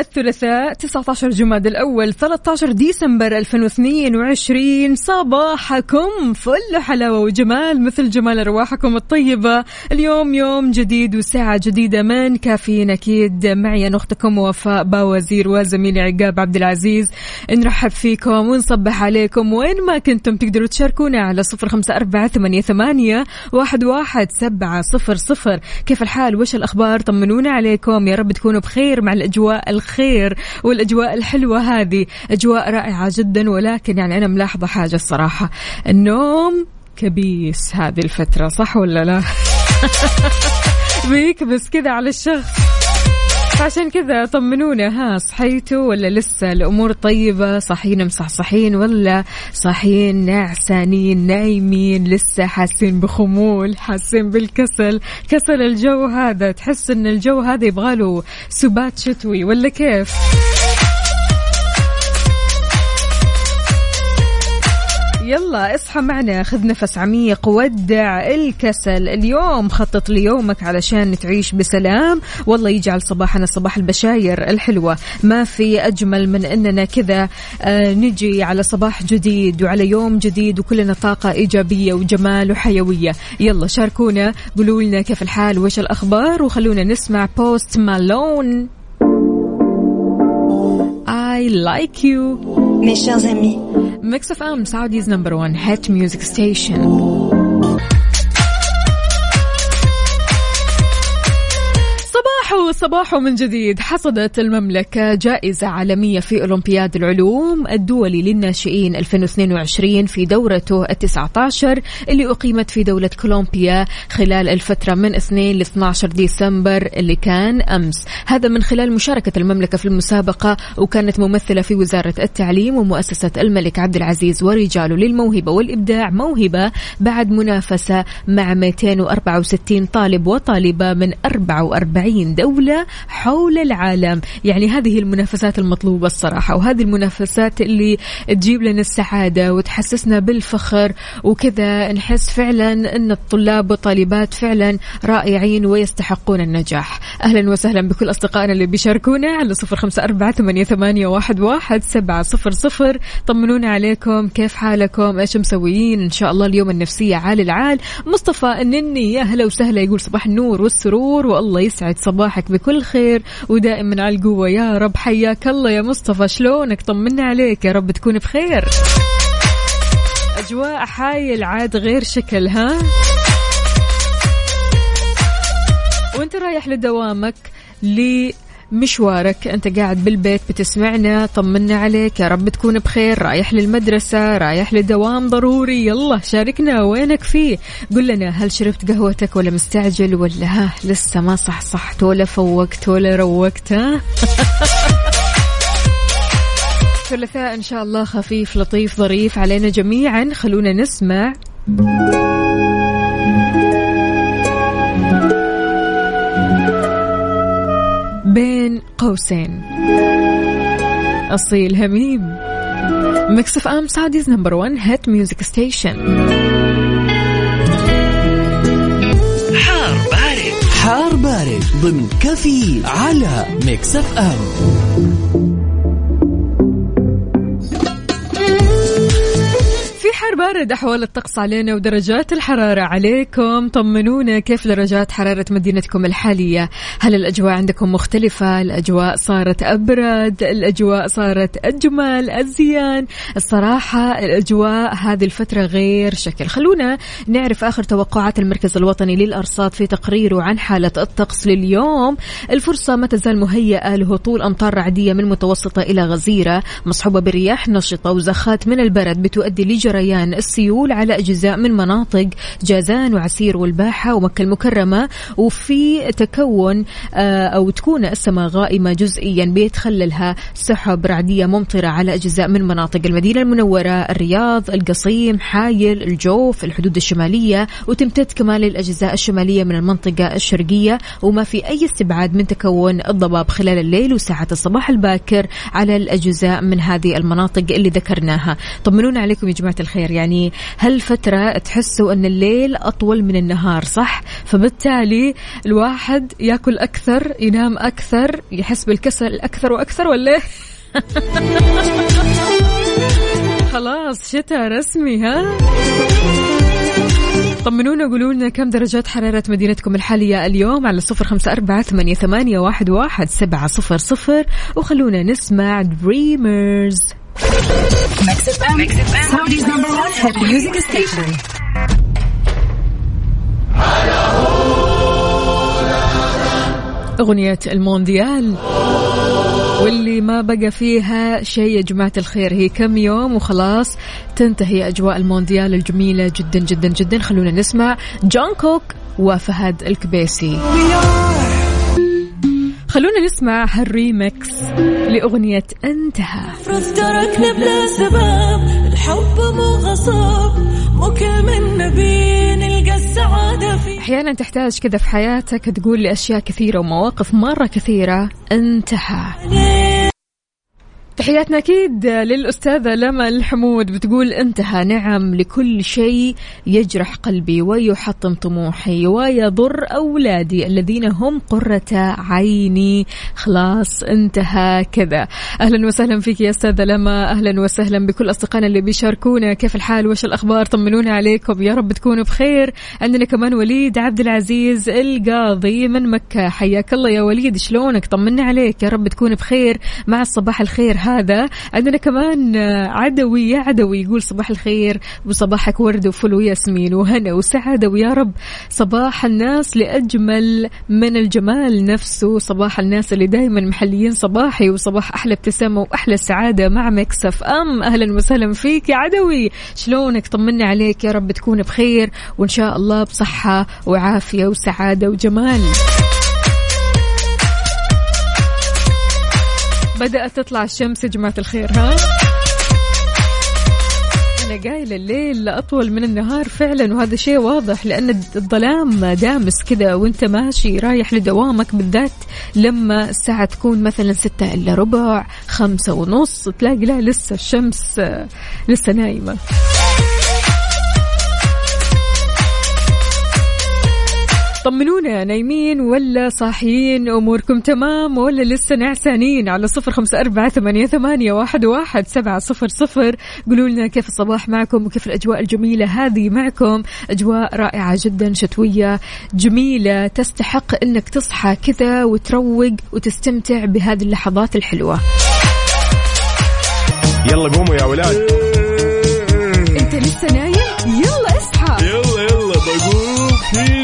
الثلاثاء 19 جماد الأول 13 ديسمبر 2022 صباحكم فل حلاوة وجمال مثل جمال أرواحكم الطيبة. اليوم يوم جديد وساعة جديدة من كافيين أكيد. معي أنا أختكم وفاء باوزير وزميلي عقاب عبد العزيز. نرحب فيكم ونصبح عليكم وين ما كنتم تقدروا تشاركونا على صفر خمسة أربعة ثمانية, ثمانية واحد, واحد سبعة صفر صفر. كيف الحال؟ وش الأخبار؟ طمنونا عليكم. يا رب تكونوا بخير مع الأجواء الخير والأجواء الحلوة هذه. أجواء رائعة جدا ولكن يعني أنا ملاحظة حاجة الصراحة. النوم كبيس هذه الفترة صح ولا لا؟ بيكبس كذا على الشخص. فعشان كذا طمنونا ها صحيتوا ولا لسه؟ الأمور طيبة؟ صاحيين مصحصحين ولا صاحيين نعسانين نايمين لسه حاسين بخمول حاسين بالكسل؟ كسل الجو هذا تحس إن الجو هذا يبغاله سبات شتوي ولا كيف؟ يلا اصحى معنا خذ نفس عميق ودع الكسل. اليوم خطط ليومك علشان تعيش بسلام. والله يجعل صباحنا صباح البشاير الحلوة. ما في أجمل من أننا كذا آه نجي على صباح جديد وعلى يوم جديد وكلنا طاقة إيجابية وجمال وحيوية. يلا شاركونا قولوا لنا كيف الحال وش الأخبار؟ وخلونا نسمع بوست مالون I like you. Mes chers amis, Mix of M, Saudi's number one hit music station. صباحو صباحو من جديد. حصدت المملكة جائزة عالمية في أولمبياد العلوم الدولي للناشئين 2022 في دورته التسعة عشر اللي أقيمت في دولة كولومبيا خلال الفترة من 2 ل 12 ديسمبر اللي كان أمس. هذا من خلال مشاركة المملكة في المسابقة وكانت ممثلة في وزارة التعليم ومؤسسة الملك عبد العزيز ورجاله للموهبة والإبداع موهبة بعد منافسة مع 264 طالب وطالبة من 44 دولة. حول العالم. يعني هذه المنافسات المطلوبة الصراحة وهذه المنافسات اللي تجيب لنا السعادة وتحسسنا بالفخر وكذا. نحس فعلا أن الطلاب والطالبات فعلا رائعين ويستحقون النجاح. أهلا وسهلا بكل أصدقائنا اللي بيشاركونا على صفر خمسة أربعة ثمانية واحد سبعة صفر صفر. طمنونا عليكم كيف حالكم؟ إيش مسويين؟ إن شاء الله اليوم النفسية عال العال. مصطفى النني يا هلا وسهلا يقول صباح النور والسرور والله يسعد صباحك بكل خير ودائما على القوة. يا رب حياك الله. يا مصطفى شلونك؟ طمنا عليك. يا رب تكون بخير. أجواء حايل عاد غير شكل ها؟ وانت رايح لدوامك لمشوارك أنت قاعد بالبيت بتسمعنا طمنا عليك. يا رب تكون بخير. رايح للمدرسة رايح لدوام ضروري. يلا شاركنا وينك فيه. قل لنا هل شربت قهوتك ولا مستعجل ولا ها؟ لسه ما صح صحت ولا فوقت ولا روقت ها؟ ثلاثاء إن شاء الله خفيف لطيف ظريف علينا جميعا. خلونا نسمع. بين قوسين. أصيل هميم. ميكس اف ام Saudi's number 1 hit music station حار بارد. حار بارد. ضمن كفي على ميكس اف ام حر بارد أحوال الطقس علينا ودرجات الحرارة عليكم. طمنونا كيف درجات حرارة مدينتكم الحالية؟ هل الأجواء عندكم مختلفة؟ الأجواء صارت أبرد الأجواء صارت أجمل أزيان الصراحة الأجواء هذه الفترة غير شكل. خلونا نعرف آخر توقعات المركز الوطني للأرصاد في تقريره عن حالة الطقس لليوم. الفرصة ما تزال مهيئة لهطول أمطار رعدية من متوسطة إلى غزيرة مصحوبة برياح نشطة وزخات من البرد بتؤدي لجريان غليان السيول على أجزاء من مناطق جازان وعسير والباحة ومكة المكرمة وفي تكون آه، أو تكون السماء غائمة جزئيا بيتخللها سحب رعدية ممطرة على أجزاء من مناطق المدينة المنورة الرياض القصيم حايل الجوف الحدود الشمالية وتمتد كمان للأجزاء الشمالية من المنطقة الشرقية وما في أي استبعاد من تكون الضباب خلال الليل وساعة الصباح الباكر على الأجزاء من هذه المناطق اللي ذكرناها. طمنونا عليكم يا جماعة الخير. يعني هالفترة تحسوا أن الليل أطول من النهار صح؟ فبالتالي الواحد يأكل أكثر ينام أكثر يحس بالكسل أكثر وأكثر ولا؟ خلاص شتاء رسمي ها؟ طمنونا قولوا لنا كم درجات حرارة مدينتكم الحالية اليوم على صفر خمسة أربعة ثمانية, ثمانية واحد, واحد سبعة صفر صفر. وخلونا نسمع Dreamers أغنية المونديال. واللي ما بقى فيها شيء يا جماعة الخير هي كم يوم وخلاص تنتهي أجواء المونديال الجميلة جدا جدا جدا. خلونا نسمع جون كوك وفهد الكبيسي. خلونا نسمع هالريمكس لأغنية انتهى. المفروض تركنا بلا سبب الحب مو غصب مو كل من نبي نلقى السعادة في أحيانا تحتاج كذا في حياتك تقول لأشياء كثيرة ومواقف مرة كثيرة. انتهى. تحياتنا أكيد للأستاذة لما الحمود بتقول انتهى نعم لكل شيء يجرح قلبي ويحطم طموحي ويضر أولادي الذين هم قرة عيني. خلاص انتهى كذا. أهلا وسهلا فيك يا أستاذة لما. أهلا وسهلا بكل أصدقائنا اللي بيشاركونا. كيف الحال؟ وش الأخبار؟ طمنونا عليكم. يا رب تكونوا بخير. عندنا كمان وليد عبد العزيز القاضي من مكة. حياك الله يا وليد. شلونك؟ طمنا عليك. يا رب تكون بخير. مع الصباح الخير. هذا. عندنا كمان آه، عدوي يا عدوي يقول صباح الخير وصباحك ورد وفل وياسمين وهنا وسعادة ويا رب صباح الناس لأجمل من الجمال نفسه صباح الناس اللي دايما محليين صباحي وصباح أحلى ابتسامة وأحلى سعادة مع مكسف أم. أهلا وسهلا فيك يا عدوي. شلونك؟ طمنا عليك يا رب تكون بخير وإن شاء الله بصحة وعافية وسعادة وجمال. بدأت تطلع الشمس يا جماعة الخير ها؟ أنا قايلة الليل أطول من النهار فعلا وهذا شيء واضح لأن الظلام دامس كذا وأنت ماشي رايح لدوامك بالذات لما الساعة تكون مثلا ستة إلا ربع خمسة ونص تلاقي لا لسه الشمس لسه نايمة. طمنونا نايمين ولا صاحيين؟ أموركم تمام ولا لسه نعسانين؟ على صفر خمسة أربعة ثمانية, ثمانية واحد, واحد سبعة صفر صفر. قولوا لنا كيف الصباح معكم وكيف الأجواء الجميلة هذه معكم. أجواء رائعة جدا شتوية جميلة. تستحق أنك تصحى كذا وتروق وتستمتع بهذه اللحظات الحلوة. يلا قوموا يا ولاد. أنت لسه نايم؟ يلا اصحى. يلا يلا بقوم. فيني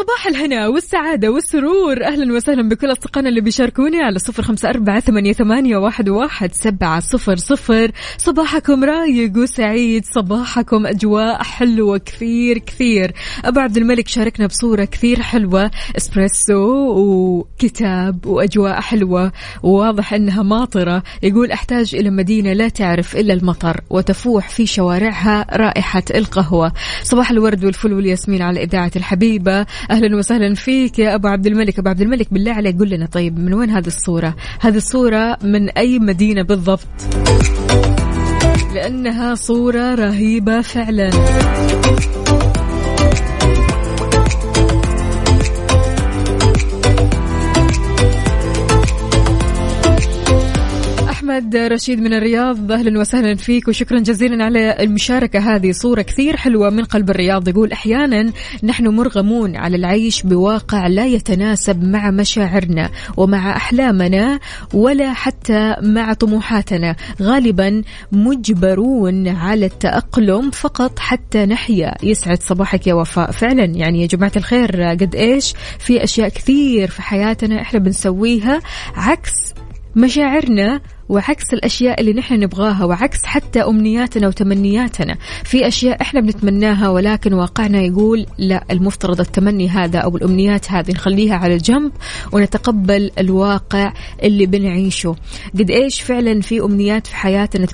صباح الهنا والسعادة والسرور. أهلا وسهلا بكل أصدقائنا اللي بيشاركوني على صفر خمسة أربعة ثمانية, ثمانية واحد, واحد سبعة صفر صفر. صباحكم رايق وسعيد صباحكم أجواء حلوة كثير كثير. أبو عبد الملك شاركنا بصورة كثير حلوة إسبريسو وكتاب وأجواء حلوة وواضح أنها ماطرة. يقول أحتاج إلى مدينة لا تعرف إلا المطر وتفوح في شوارعها رائحة القهوة. صباح الورد والفل والياسمين على إذاعة الحبيبة. أهلا وسهلا فيك يا أبو عبد الملك. أبو عبد الملك بالله عليك قل لنا طيب من وين هذه الصورة؟ هذه الصورة من أي مدينة بالضبط؟ لأنها صورة رهيبة فعلا. أحمد رشيد من الرياض أهلا وسهلا فيك وشكرا جزيلا على المشاركة. هذه صورة كثير حلوة من قلب الرياض يقول أحيانا نحن مرغمون على العيش بواقع لا يتناسب مع مشاعرنا ومع أحلامنا ولا حتى مع طموحاتنا. غالبا مجبرون على التأقلم فقط حتى نحيا. يسعد صباحك يا وفاء. فعلا يعني يا جماعة الخير قد إيش؟ في أشياء كثير في حياتنا إحنا بنسويها عكس مشاعرنا وعكس الأشياء اللي نحن نبغاها وعكس حتى أمنياتنا وتمنياتنا. في أشياء إحنا بنتمناها ولكن واقعنا يقول لا المفترض التمني هذا أو الأمنيات هذه نخليها على جنب ونتقبل الواقع اللي بنعيشه. قد إيش فعلا في أمنيات في حياتنا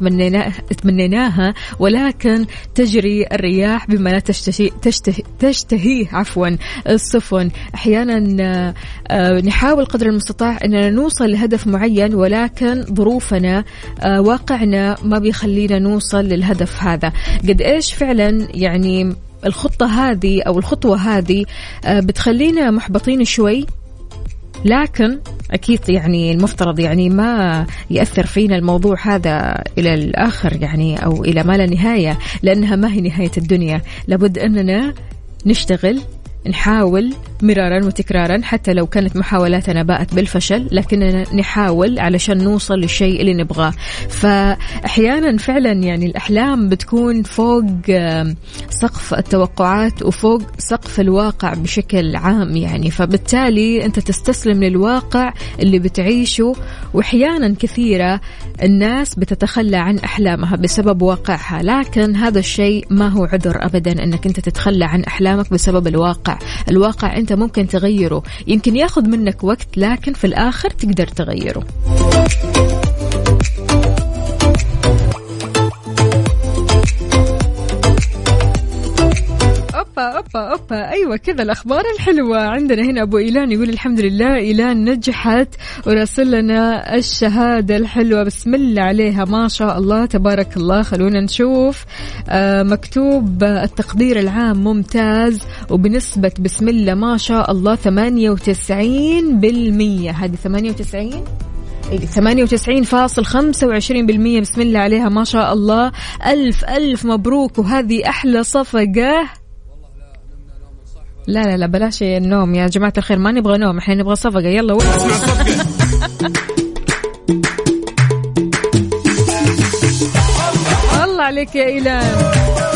تمنيناها ولكن تجري الرياح بما لا تشتهي تشتهي تشتهيه عفوا السفن أحيانا آه، نحاول قدر المستطاع إننا نوصل لهدف معين ولكن ظروفنا آه، واقعنا ما بيخلينا نوصل للهدف هذا. قد إيش فعلا يعني الخطة هذه أو الخطوة هذه آه، بتخلينا محبطين شوي؟ لكن أكيد يعني المفترض يعني ما يأثر فينا الموضوع هذا إلى الآخر يعني أو إلى ما لا نهاية لأنها ما هي نهاية الدنيا. لابد أننا نشتغل نحاول مرارا وتكرارا حتى لو كانت محاولاتنا باءت بالفشل لكننا نحاول علشان نوصل للشيء اللي نبغاه. فأحيانا فعلا يعني الأحلام بتكون فوق سقف التوقعات وفوق سقف الواقع بشكل عام يعني. فبالتالي أنت تستسلم للواقع اللي بتعيشه وأحيانا كثيرة الناس بتتخلى عن أحلامها بسبب واقعها. لكن هذا الشيء ما هو عذر أبدا أنك أنت تتخلى عن أحلامك بسبب الواقع. الواقع أنت ممكن تغيره. يمكن ياخذ منك وقت لكن في الآخر تقدر تغيره. أوبا أوبا أوبا. أيوه كذا الأخبار الحلوة. عندنا هنا أبو إيلان يقول الحمد لله. إيلان نجحت وراسل لنا الشهادة الحلوة. بسم الله عليها. ما شاء الله. تبارك الله. خلونا نشوف. آه مكتوب التقدير العام ممتاز وبنسبة بسم الله ما شاء الله 98% هذه 98 ثمانية وتسعين فاصل خمسة وعشرين بالمية. بسم الله عليها. ما شاء الله. ألف ألف مبروك. وهذه أحلى صفقة. لا لا لا بلاش النوم يا جماعة الخير ما نبغى نوم إحنا نبغى صفقة. يلا وين؟ الله عليك يا إيلان.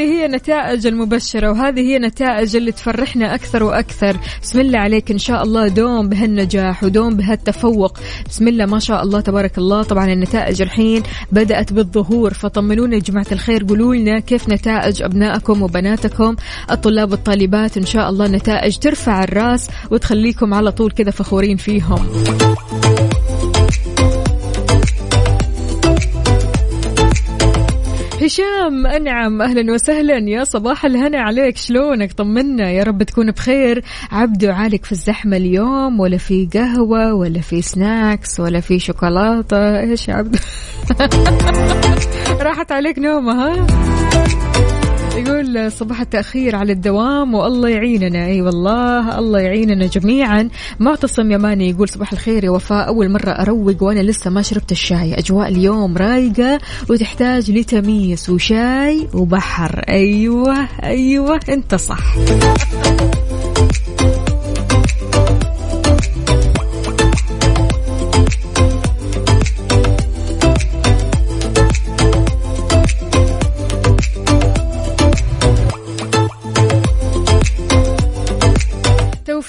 هذه هي نتائج المبشرة وهذه هي نتائج اللي تفرحنا أكثر وأكثر. بسم الله عليك إن شاء الله دوم بهالنجاح ودوم بهالتفوق. بسم الله ما شاء الله تبارك الله. طبعا النتائج الحين بدأت بالظهور فطمنونا يا جماعة الخير. قولوا لنا كيف نتائج أبنائكم وبناتكم الطلاب والطالبات. إن شاء الله نتائج ترفع الرأس وتخليكم على طول كذا فخورين فيهم. هشام أنعم أهلا وسهلا. يا صباح الهنا عليك. شلونك؟ طمنا. يا رب تكون بخير. عبدو عالك في الزحمة اليوم ولا في قهوة ولا في سناكس ولا في شوكولاتة. إيش يا عبدو؟ راحت عليك نومة ها؟ يقول صباح التأخير على الدوام والله يعيننا. أي والله الله يعيننا جميعا. معتصم يماني يقول صباح الخير يا وفاء. أول مرة أروق وأنا لسه ما شربت الشاي. أجواء اليوم رايقة وتحتاج لتميس وشاي وبحر. أيوة أيوة أنت صح.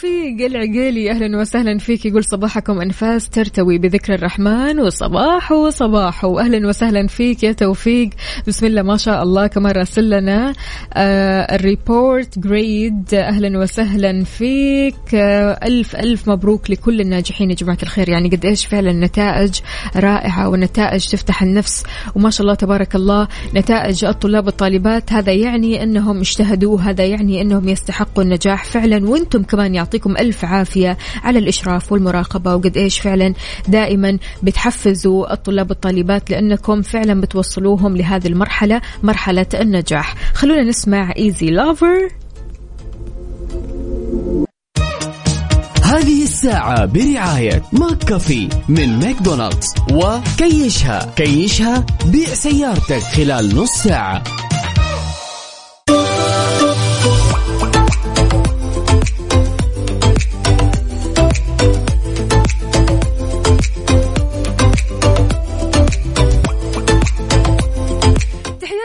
توفيق العقيلي أهلا وسهلا فيك. يقول صباحكم أنفاس ترتوي بذكر الرحمن وصباح وصباح. واهلا وسهلا فيك. يا توفيق. بسم الله ما شاء الله. كمان راسل لنا آه ال report grade. أهلا وسهلا فيك. آه ألف ألف مبروك لكل الناجحين. يا جماعة الخير. يعني قد إيش فعلا نتائج رائعة ونتائج تفتح النفس. وما شاء الله تبارك الله نتائج الطلاب والطالبات هذا يعني أنهم اجتهدوا. هذا يعني أنهم يستحقوا النجاح فعلا. وأنتم كمان يعطيكم ألف عافية على الإشراف والمراقبة وقد إيش فعلا دائما بتحفزوا الطلاب والطالبات لأنكم فعلا بتوصلوهم لهذه المرحلة مرحلة النجاح. خلونا نسمع Easy Lover هذه الساعة برعاية ماك كافي من ماكدونالدز وكاشها كاشها بيع سيارتك خلال نص ساعة.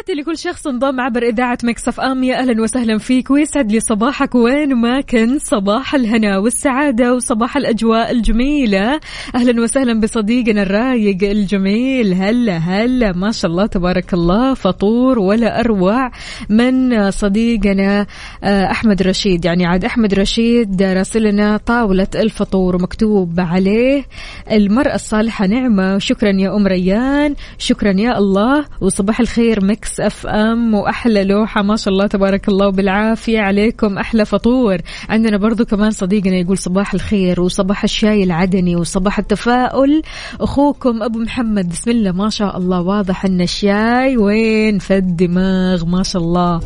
تحياتي لكل شخص انضم عبر إذاعة ميكس أف أم. يا أهلا وسهلا فيك. ويسعد لي صباحك. وين ما كنت صباح الهنا والسعادة وصباح الأجواء الجميلة. أهلا وسهلا بصديقنا الرايق الجميل. هلا هلا. ما شاء الله تبارك الله. فطور ولا أروع من صديقنا آه، أحمد رشيد. يعني عاد أحمد رشيد راسلنا طاولة الفطور ومكتوب عليه. المرأة الصالحة نعمة. شكرا يا أم ريان. شكرا يا الله. وصباح الخير مكس اف ام وأحلى لوحة ما شاء الله تبارك الله وبالعافية عليكم. أحلى فطور. عندنا برضو كمان صديقنا يقول صباح الخير وصباح الشاي العدني وصباح التفاؤل. أخوكم أبو محمد بسم الله ما شاء الله واضح إن الشاي وين؟ في الدماغ ما شاء الله.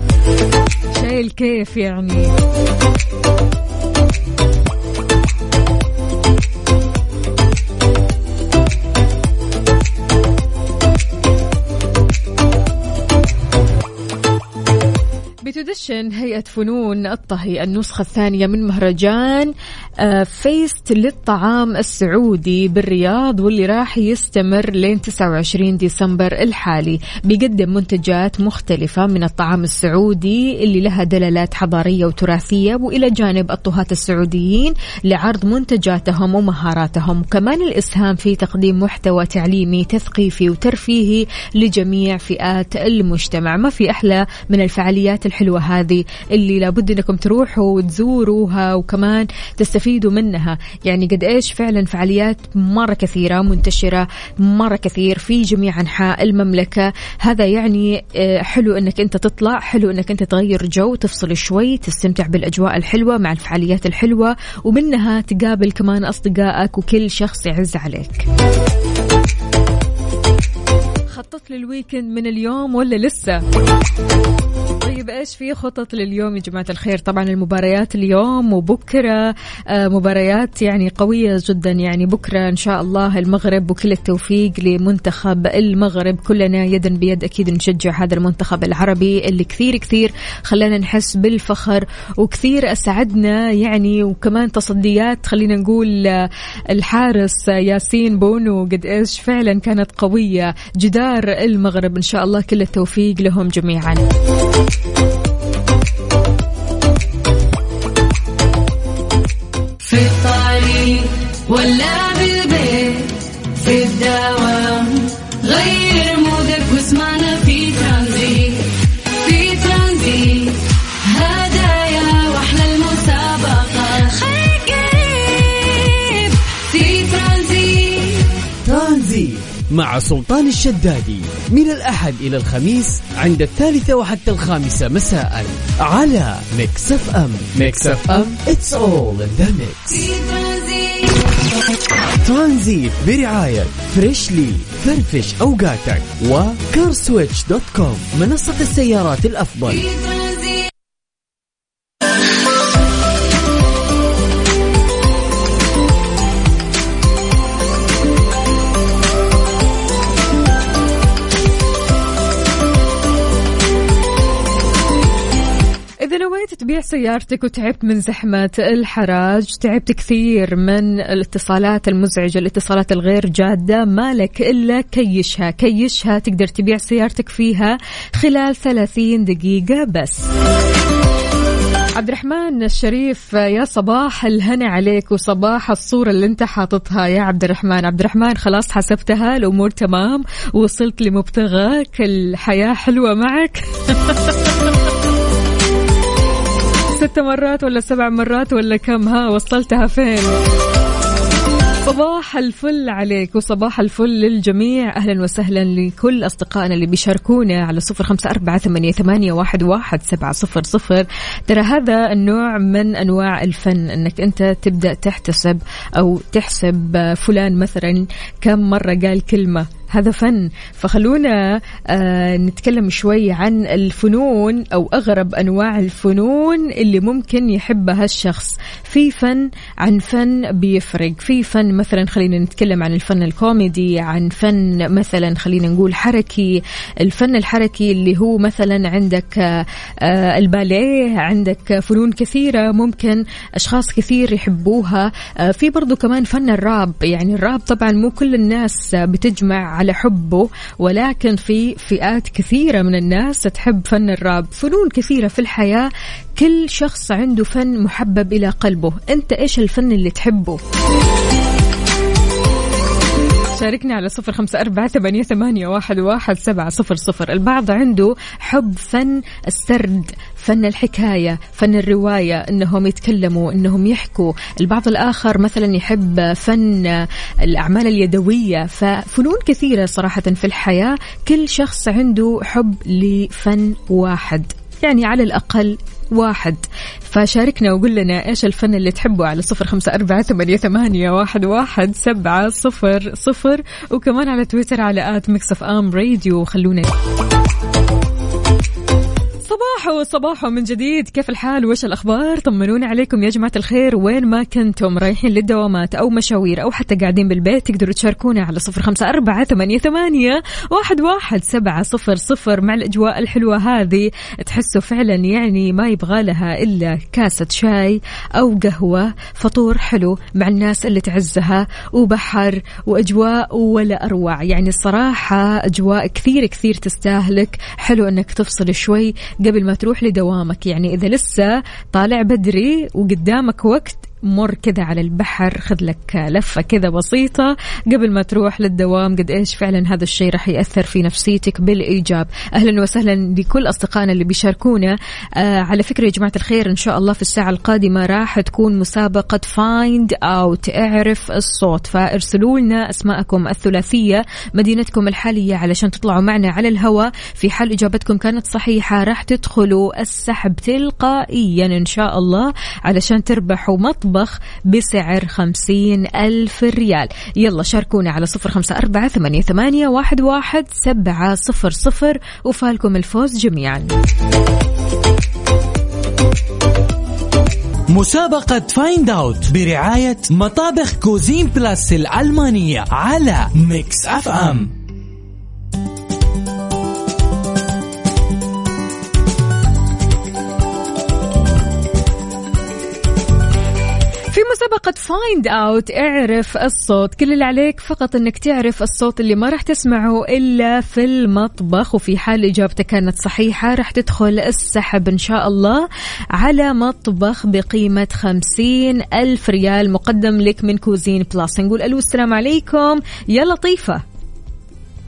شاي الكيف يعني. بتدشن هيئة فنون الطهي النسخة الثانية من مهرجان آه، فيست للطعام السعودي بالرياض واللي راح يستمر لين 29 ديسمبر الحالي. بيقدم منتجات مختلفة من الطعام السعودي اللي لها دلالات حضارية وتراثية وإلى جانب الطهاة السعوديين لعرض منتجاتهم ومهاراتهم. وكمان الإسهام في تقديم محتوى تعليمي تثقيفي وترفيهي لجميع فئات المجتمع. ما في أحلى من الفعاليات الحلوة هذه اللي لابد أنكم تروحوا وتزوروها وكمان تستفيدوا منها. يعني قد إيش فعلا فعاليات مرة كثيرة منتشرة مرة كثير في جميع أنحاء المملكة. هذا يعني آه، حلو أنك أنت تطلع حلو أنك أنت تغير جو تفصل شوي تستمتع بالأجواء الحلوة مع الفعاليات الحلوة ومنها تقابل كمان أصدقائك وكل شخص يعز عليك. خطط للويكند من اليوم ولا لسه؟ طيب إيش في خطط لليوم يا جماعة الخير. طبعا المباريات اليوم وبكرة آه، مباريات يعني قوية جدا. يعني بكرة إن شاء الله المغرب وكل التوفيق لمنتخب المغرب. كلنا يدا بيد أكيد نشجع هذا المنتخب العربي اللي كثير كثير خلانا نحس بالفخر وكثير أسعدنا يعني. وكمان تصديات خلينا نقول آه، الحارس ياسين بونو قد إيش فعلا كانت قوية. جدار المغرب إن شاء الله كل التوفيق لهم جميعا. ولا بالبيت في الدوام غير مودك واسمعنا في ترانزيت في ترانزيت. هدايا وأحلى المسابقة. خليك قريب في ترانزيت. ترانزيت مع سلطان الشدادي من الأحد إلى الخميس عند الثالثة وحتى الخامسة مساء على ميكس أف أم. ميكس أف أم. It's all in the mix. في ترانزيت. ترانزيت برعاية فريشلي فرفش أوقاتك وكارسويتش dot com منصة السيارات الأفضل. في إذا نويت تبيع سيارتك وتعبت من زحمة الحراج تعبت كثير من الاتصالات المزعجة الاتصالات الغير جادة مالك إلا كيشها. كيشها تقدر تبيع سيارتك فيها خلال 30 دقيقة بس. عبد الرحمن الشريف يا صباح الهنا عليك وصباح الصورة اللي انت حاططها يا عبد الرحمن عبد الرحمن خلاص حسبتها الأمور تمام وصلت لمبتغاك الحياة حلوة معك. ست مرات ولا سبع مرات ولا كم؟ ها وصلتها فين؟ صباح الفل عليك وصباح الفل للجميع. أهلا وسهلا لكل أصدقائنا اللي بيشاركونا على صفر خمسة أربعة ثمانية, ثمانية واحد, واحد سبعة صفر صفر. ترى هذا النوع من أنواع الفن أنك أنت تبدأ تحتسب أو تحسب فلان مثلا كم مرة قال كلمة. هذا فن. فخلونا آه نتكلم شوي عن الفنون أو أغرب أنواع الفنون اللي ممكن يحبها الشخص. في فن عن فن بيفرق. في فن مثلا خلينا نتكلم عن الفن الكوميدي عن فن مثلا خلينا نقول حركي. الفن الحركي اللي هو مثلا عندك آه الباليه عندك فنون كثيرة ممكن أشخاص كثير يحبوها. آه في برضو كمان فن الراب. يعني الراب طبعا مو كل الناس بتجمع على حبه ولكن في فئات كثيرة من الناس تحب فن الراب. فنون كثيرة في الحياة كل شخص عنده فن محبب إلى قلبه. أنت إيش الفن اللي تحبه؟ شاركنا على صفر خمسة أربعة ثمانية, ثمانية واحد, واحد سبعة صفر صفر. البعض عنده حب فن السرد فن الحكاية فن الرواية إنهم يتكلموا إنهم يحكوا. البعض الآخر مثلا يحب فن الأعمال اليدوية. ففنون كثيرة صراحة في الحياة كل شخص عنده حب لفن واحد. يعني على الأقل واحد. فشاركنا وقول لنا إيش الفن اللي تحبه على صفر خمسة أربعة ثمانية, ثمانية واحد, واحد سبعة صفر صفر. وكمان على تويتر على at ميكس أف أم راديو. خلونا صباحو صباحو من جديد. كيف الحال؟ وش الأخبار؟ طمنونا عليكم يا جماعة الخير. وين ما كنتم رايحين للدوامات أو مشاوير أو حتى قاعدين بالبيت تقدروا تشاركونا على صفر خمسة أربعة ثمانية, ثمانية واحد, واحد سبعة صفر صفر مع الأجواء الحلوة هذه. تحسوا فعلا يعني ما يبغى لها إلا كاسة شاي أو قهوة فطور حلو مع الناس اللي تعزها وبحر وأجواء ولا أروع. يعني الصراحة أجواء كثير كثير تستاهلك. حلو أنك تفصل شوي قبل ما تروح لدوامك. يعني إذا لسه طالع بدري وقدامك وقت مر كذا على البحر خذ لك لفة كذا بسيطة. قبل ما تروح للدوام قد إيش فعلا هذا الشيء راح يأثر في نفسيتك بالإيجاب؟ أهلا وسهلا لكل أصدقائنا اللي بيشاركونا. آه على فكرة يا جماعة الخير إن شاء الله في الساعة القادمة راح تكون مسابقة فايند أوت اعرف الصوت. فارسلوا لنا أسماءكم الثلاثية مدينتكم الحالية علشان تطلعوا معنا على الهواء. في حال إجابتكم كانت صحيحة راح تدخلوا السحب تلقائيا إن شاء الله علشان تربحوا مطبخ بسعر خمسين ألف ريال. يلا شاركونا على صفر خمسة أربعة ثمانية, ثمانية واحد, واحد سبعة صفر صفر وفالكم الفوز جميعا. مسابقة Find Out برعاية مطابخ كوزين بلاس الألمانية على ميكس اف ام مسابقة Find Out اعرف الصوت. كل اللي عليك فقط إنك تعرف الصوت اللي ما راح تسمعه إلا في المطبخ. وفي حال إجابتك كانت صحيحة راح تدخل السحب إن شاء الله على مطبخ بقيمة خمسين ألف ريال مقدم لك من كوزين بلاس نقول ألو السلام عليكم. يا لطيفة.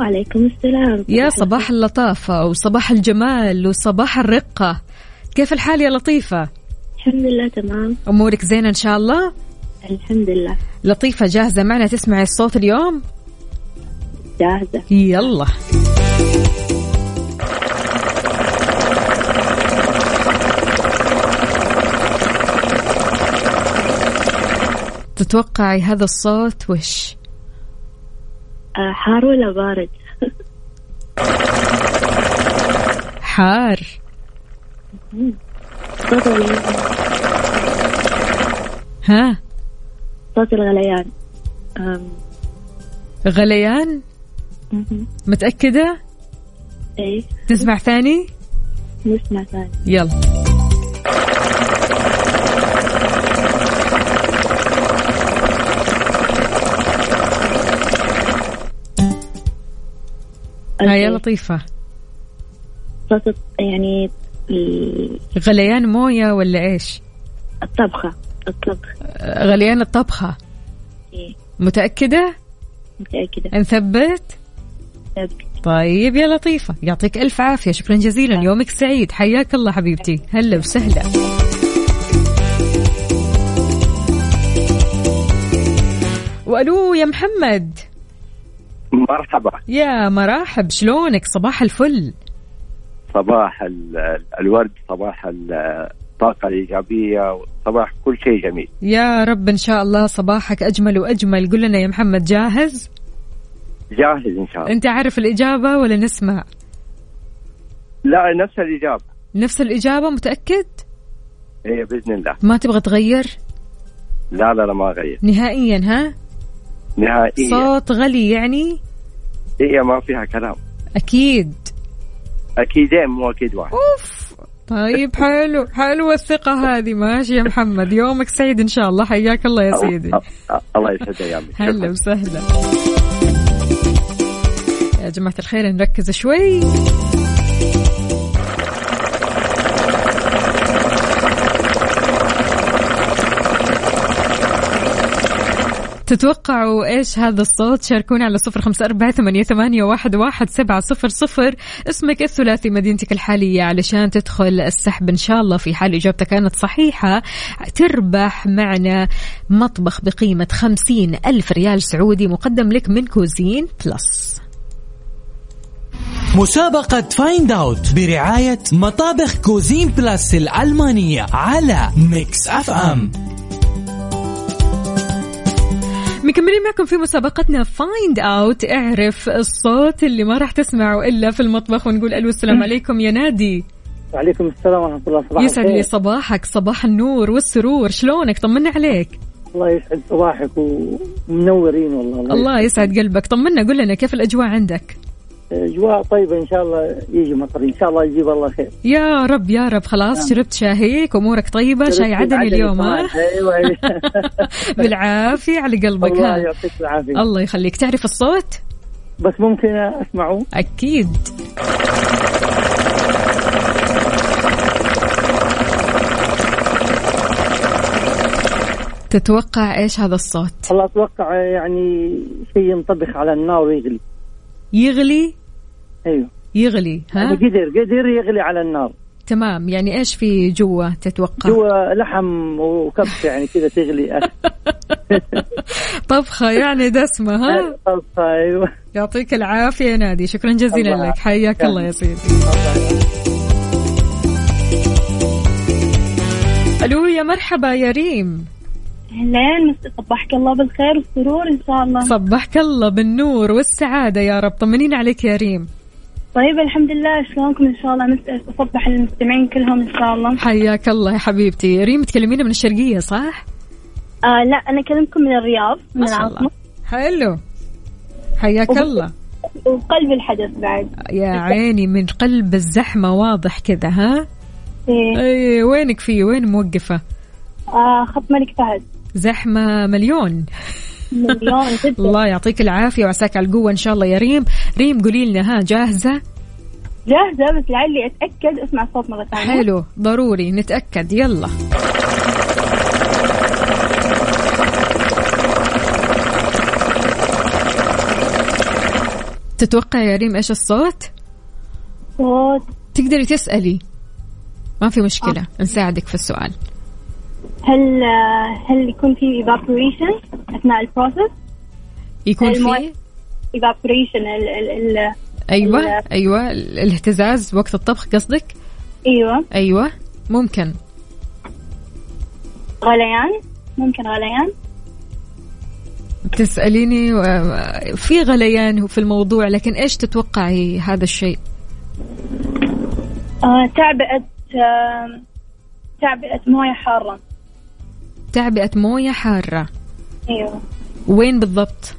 وعليكم السلام. يا صباح اللطافة وصباح الجمال وصباح الرقة. كيف الحال يا لطيفة؟ الحمد لله تمام. أمورك زينة إن شاء الله؟ الحمد لله. لطيفة جاهزة معنا تسمعي الصوت اليوم؟ جاهزة. يلا. تتوقعي هذا الصوت وش؟ آه، حار ولا بارد؟ حار. ها؟ صوت الغليان. غليان. متأكدة؟ إيه. تسمع ثاني؟ نسمع ثاني. يلا. ها يا أوكي. لطيفة. صوت يعني ال- غليان موية ولا إيش؟ الطبخة. الطبخ. غليان الطبخة. إيه. متأكدة؟ متأكدة. نثبت ثبت. طيب يا لطيفة. يعطيك ألف عافية. شكرا جزيلا. يومك سعيد. حياك الله حبيبتي. هلا وسهلا. وألو يا محمد. مرحبا. يا مراحب شلونك؟ صباح الفل. صباح ال- الورد صباح الطاقة الإيجابية صباح كل شيء جميل. يا رب إن شاء الله صباحك أجمل وأجمل. قل لنا يا محمد جاهز؟ جاهز إن شاء الله. أنت عارف الإجابة ولا نسمع؟ لا نفس الإجابة. نفس الإجابة متأكد؟ هي بإذن الله. ما تبغى تغير؟ لا لا لا ما غير نهائيا ها؟ نهائيا. صوت غلي يعني؟ هي ما فيها كلام. أكيد. اكيدين مو أكيد واحد. أوف. طيب حلو حلوة الثقة هذه. ماشي يا محمد يومك سعيد إن شاء الله. حياك الله يا سيدي. الله يسعد ايامك هلا. وسهلا. يا جماعة الخير نركز شوي. تتوقعوا إيش هذا الصوت؟ شاركونا على صفر خمسة أربعة ثمانية, ثمانية واحد, واحد سبعة صفر صفر. اسمك الثلاثي مدينتك الحالية علشان تدخل السحب. إن شاء الله في حال إجابتك كانت صحيحة تربح معنا مطبخ بقيمة خمسين ألف ريال سعودي مقدم لك من كوزين بلس. مسابقة Find Out برعاية مطابخ كوزين بلاس الألمانية على ميكس أف أم. مكملين معكم في مسابقتنا Find Out اعرف الصوت اللي ما راح تسمعه إلا في المطبخ ونقول ألو السلام عليكم يا نادي. وعليكم السلام ورحمة الله. صباح يسعد. لي صباحك صباح النور والسرور. شلونك؟ طمنا عليك. الله يسعد صباحك ومنورين والله. الله يسعد قلبك. طمنا قول لنا كيف الأجواء عندك؟ اجواء طيبة إن شاء الله يجي مطر. إن شاء الله يجيب الله خير. يا رب يا رب. خلاص شربت شاهيك أمورك طيبة. شاي عدني اليوم ها؟ أيوه. بالعافية على قلبك الله يعطيك العافية. الله يخليك. تعرف الصوت؟ بس ممكن أسمعه. أكيد. تتوقع إيش هذا الصوت؟ والله أتوقع يعني شيء ينطبخ على النار ويغلي. يغلي؟ أيوه. يغلي ها؟ يعني قدر قدر يغلي على النار. تمام يعني إيش في جوا تتوقع؟ جوا لحم وكبسة يعني كذا تغلي. طبخة يعني دسمة ها؟ طبخة أيوه. يعطيك العافية يا نادي. شكرا جزيلا الله لك. حياك الله يا سيدي ألو يا مرحبا يا ريم. أهلين صبحك الله بالخير والسرور إن شاء الله. صبحك الله بالنور والسعادة يا رب. طمنين عليك يا ريم. طيب الحمد لله شلونكم إن شاء الله؟ أصبح المستمعين كلهم إن شاء الله. حياك الله يا حبيبتي. ريم تكلمينا من الشرقية صح؟ آه لا أنا أكلمكم من الرياض من العاصمة. حلو. حياك وب- الله. وقلب الحدث بعد. يا عيني من قلب الزحمة واضح كذا ها؟ إيه. اي وينك فيه؟ وين موقفه؟ آه خط ملك فهد. زحمة مليون. مليون جدا. الله يعطيك العافية وعساك على القوة إن شاء الله. يا ريم ريم قولي لنا ها جاهزة؟ جاهزة بس لعلي أتأكد أسمع الصوت مرة ثانية. حلو ضروري نتأكد. يلا. تتوقع يا ريم إيش الصوت؟ صوت. تقدري تسألي. ما في مشكلة نساعدك في السؤال. هل هل يكون في evaporation أثناء البروسس؟ يكون في؟ evaporation ال ال ال أيوه ال- أيوه. الاهتزاز وقت الطبخ قصدك؟ أيوه. أيوه ممكن. غليان؟ ممكن غليان؟ تساليني و- في غليان في الموضوع لكن إيش تتوقعي هذا الشيء؟ آه تعبئة آه تعبئة موية حارة. تعبئه موية حارة. أيوه. وين بالضبط؟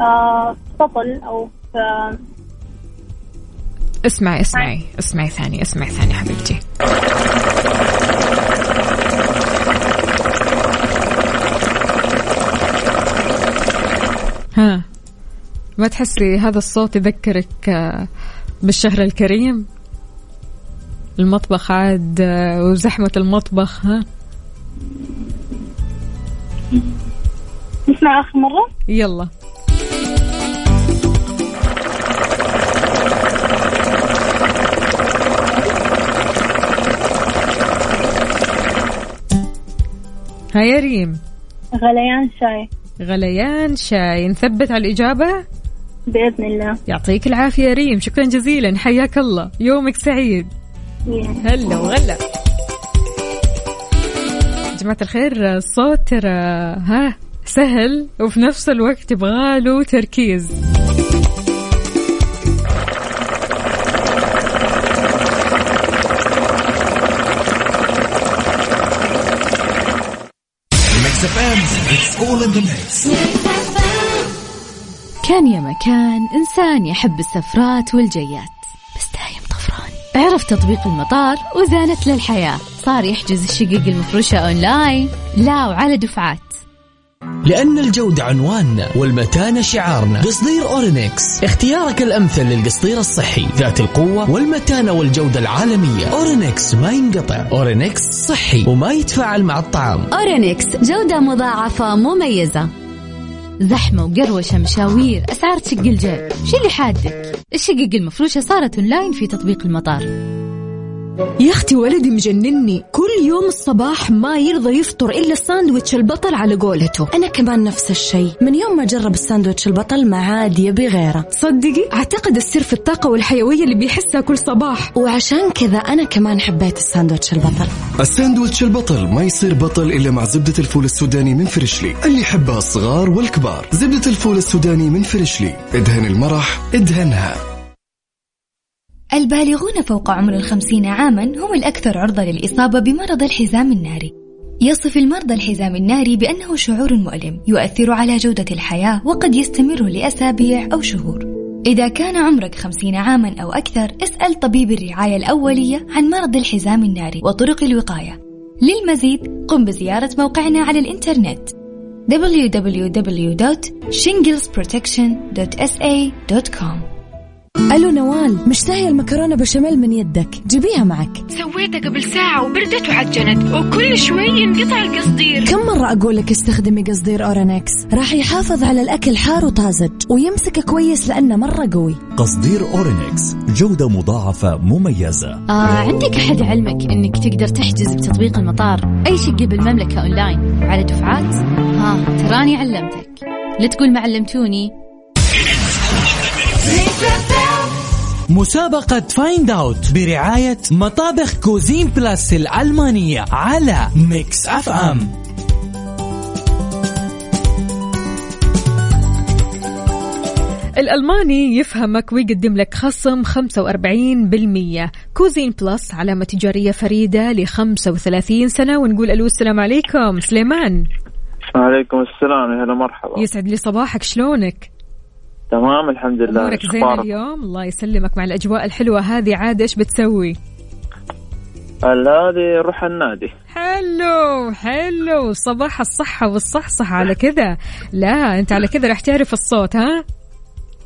آه سطل أو في اسمعي اسمعي اسمعي ثاني اسمعي ثاني حبيبتي. ها ما تحسي هذا الصوت يذكرك آه، بالشهر الكريم؟ المطبخ عاد آه، وزحمة المطبخ ها؟ نسمع آخر مرة؟ يلا. ها يا ريم. غليان شاي. غليان شاي. نثبت على الإجابة؟ بإذن الله. يعطيك العافية يا ريم. شكرا جزيلا. حياك الله. يومك سعيد. هلا وغلا. جماعة الخير الصوت ترى ها سهل وفي نفس الوقت يبغاله تركيز. كان يا مكان إنسان يحب السفرات والجيات بس دايم طفران. عرف تطبيق المطار وزانت له الحياة. صار يحجز الشقق المفروشة أونلاين. لا وعلى دفعات. لأن الجودة عنواننا والمتانة شعارنا. قصدير أورينكس. اختيارك الأمثل للقصدير الصحي. ذات القوة والمتانة والجودة العالمية. أورينكس ما ينقطع. أورينكس صحي وما يتفاعل مع الطعام. أورينكس جودة مضاعفة مميزة. زحمة وقروشة مشاوير أسعار تشق الجيب. وش اللي حادك؟ الشقق المفروشة صارت أونلاين في تطبيق المطار. يا أختي ولدي مجنني. كل يوم الصباح ما يرضى يفطر إلا الساندويتش البطل على قولته. أنا كمان نفس الشيء. من يوم ما جرب الساندويتش البطل ما عاد يبي غيره. صدقي؟ أعتقد السر في الطاقة والحيوية اللي بيحسها كل صباح. وعشان كذا أنا كمان حبيت الساندويتش البطل. الساندويتش البطل ما يصير بطل إلا مع زبدة الفول السوداني من Freshly. اللي يحبها الصغار والكبار. زبدة الفول السوداني من Freshly. ادهن المرح ادهنها. البالغون فوق عمر الخمسين عاما هم الأكثر عرضة للإصابة بمرض الحزام الناري. يصف المرضى الحزام الناري بأنه شعور مؤلم يؤثر على جودة الحياة وقد يستمر لأسابيع أو شهور. إذا كان عمرك خمسين عاما أو أكثر اسأل طبيب الرعاية الأولية عن مرض الحزام الناري وطرق الوقاية. للمزيد قم بزيارة موقعنا على الإنترنت www.shingles.protection.sa.com ألو نوال مشتهية المكرونة بشاميل من يدك. جيبيها معك. سويتها قبل ساعة وبردت وعجنت وكل شوي ينقطع القصدير. كم مرة أقول لك استخدمي قصدير أورينكس راح يحافظ على الأكل حار وطازج ويمسك كويس لأنه مرة قوي. قصدير أورينكس جودة مضاعفة مميزة. آه عندك أحد علمك أنك تقدر تحجز بتطبيق المطار؟ أي شقة بالمملكة أونلاين. وعلى دفعات؟ ها تراني علمتك. لا تقول ما علمتوني. مسابقة Find Out برعاية مطابخ Cuisine Plus الألمانية على Mix FM الألماني يفهمك ويقدم لك خصم 45% Cuisine Plus علامة تجارية فريدة ل 35 سنة ونقول ألو السلام عليكم. سليمان. وعليكم السلام يا هلا مرحبا. يسعد لي صباحك شلونك؟ تمام الحمد لله. أمورك إيش زين أخبارك؟ اليوم؟ الله يسلمك مع الأجواء الحلوة. هذه عاد إيش بتسوي؟ هذه روح النادي. حلو حلو. صباح الصحة والصحصحة. على كذا. لا أنت على كذا راح تعرف الصوت ها؟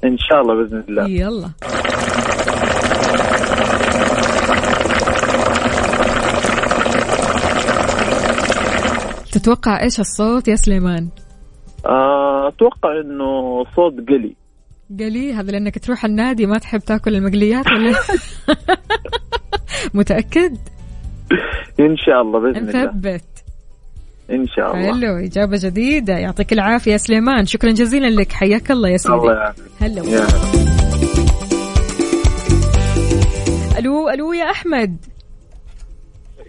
إن شاء الله بإذن الله. يلا. تتوقع إيش الصوت يا سليمان؟ آه، أتوقع إنه صوت قلي. قلي هذا لأنك تروح النادي ما تحب تاكل المقليات ولا؟ متأكد؟ إن شاء الله بإذن الله. نثبت إن شاء الله. حلو إجابة جديدة. يعطيك العافية سليمان. شكرا جزيلا لك. حياك الله يا سيدي. الله يعافيك. هلا. ألو ألو يا أحمد.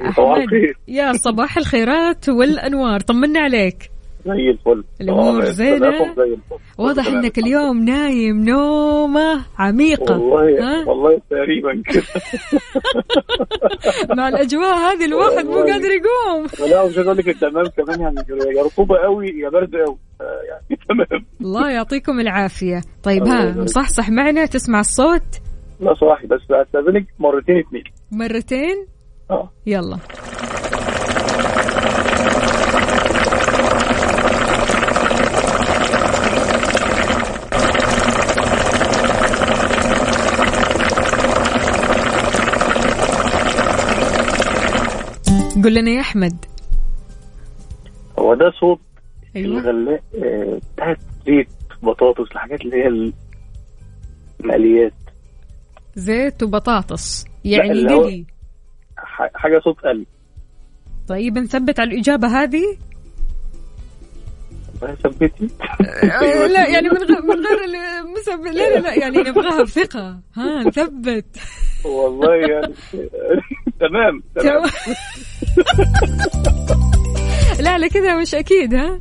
أحمد. يا صباح الخيرات والأنوار. طمنا عليك. زي الفل الأمور آه،؟ تلاتهم زي. واضح. إنك اليوم نايم نومة عميقة والله ها؟ والله تقريبا كده مع الأجواء هذه الواحد مو. قادر يقوم ولا مش أقول لك تمام كمان يعني يا رطوبه قوي يا برد قوي آه، يعني تمام الله يعطيكم العافية طيب ها. مصحصح معنا تسمع الصوت لا صاحي بس استاذنك مرتين اثنين مرتين آه يلا قل لنا يا أحمد. هو ده صوت أيوه. الغلاء آه، بتاعت زيت بطاطس الحاجات اللي هي المقليات. زيت وبطاطس. يعني قلي حاجة صوت قلب طيب نثبت على الإجابة هذه؟ ثبتي. آه، لا يعني من غير من غير المسب... لا لا لا يعني نبغاها بثقه ها نثبت. والله يعني. تمام تمام. لا لا كذا مش أكيد ها؟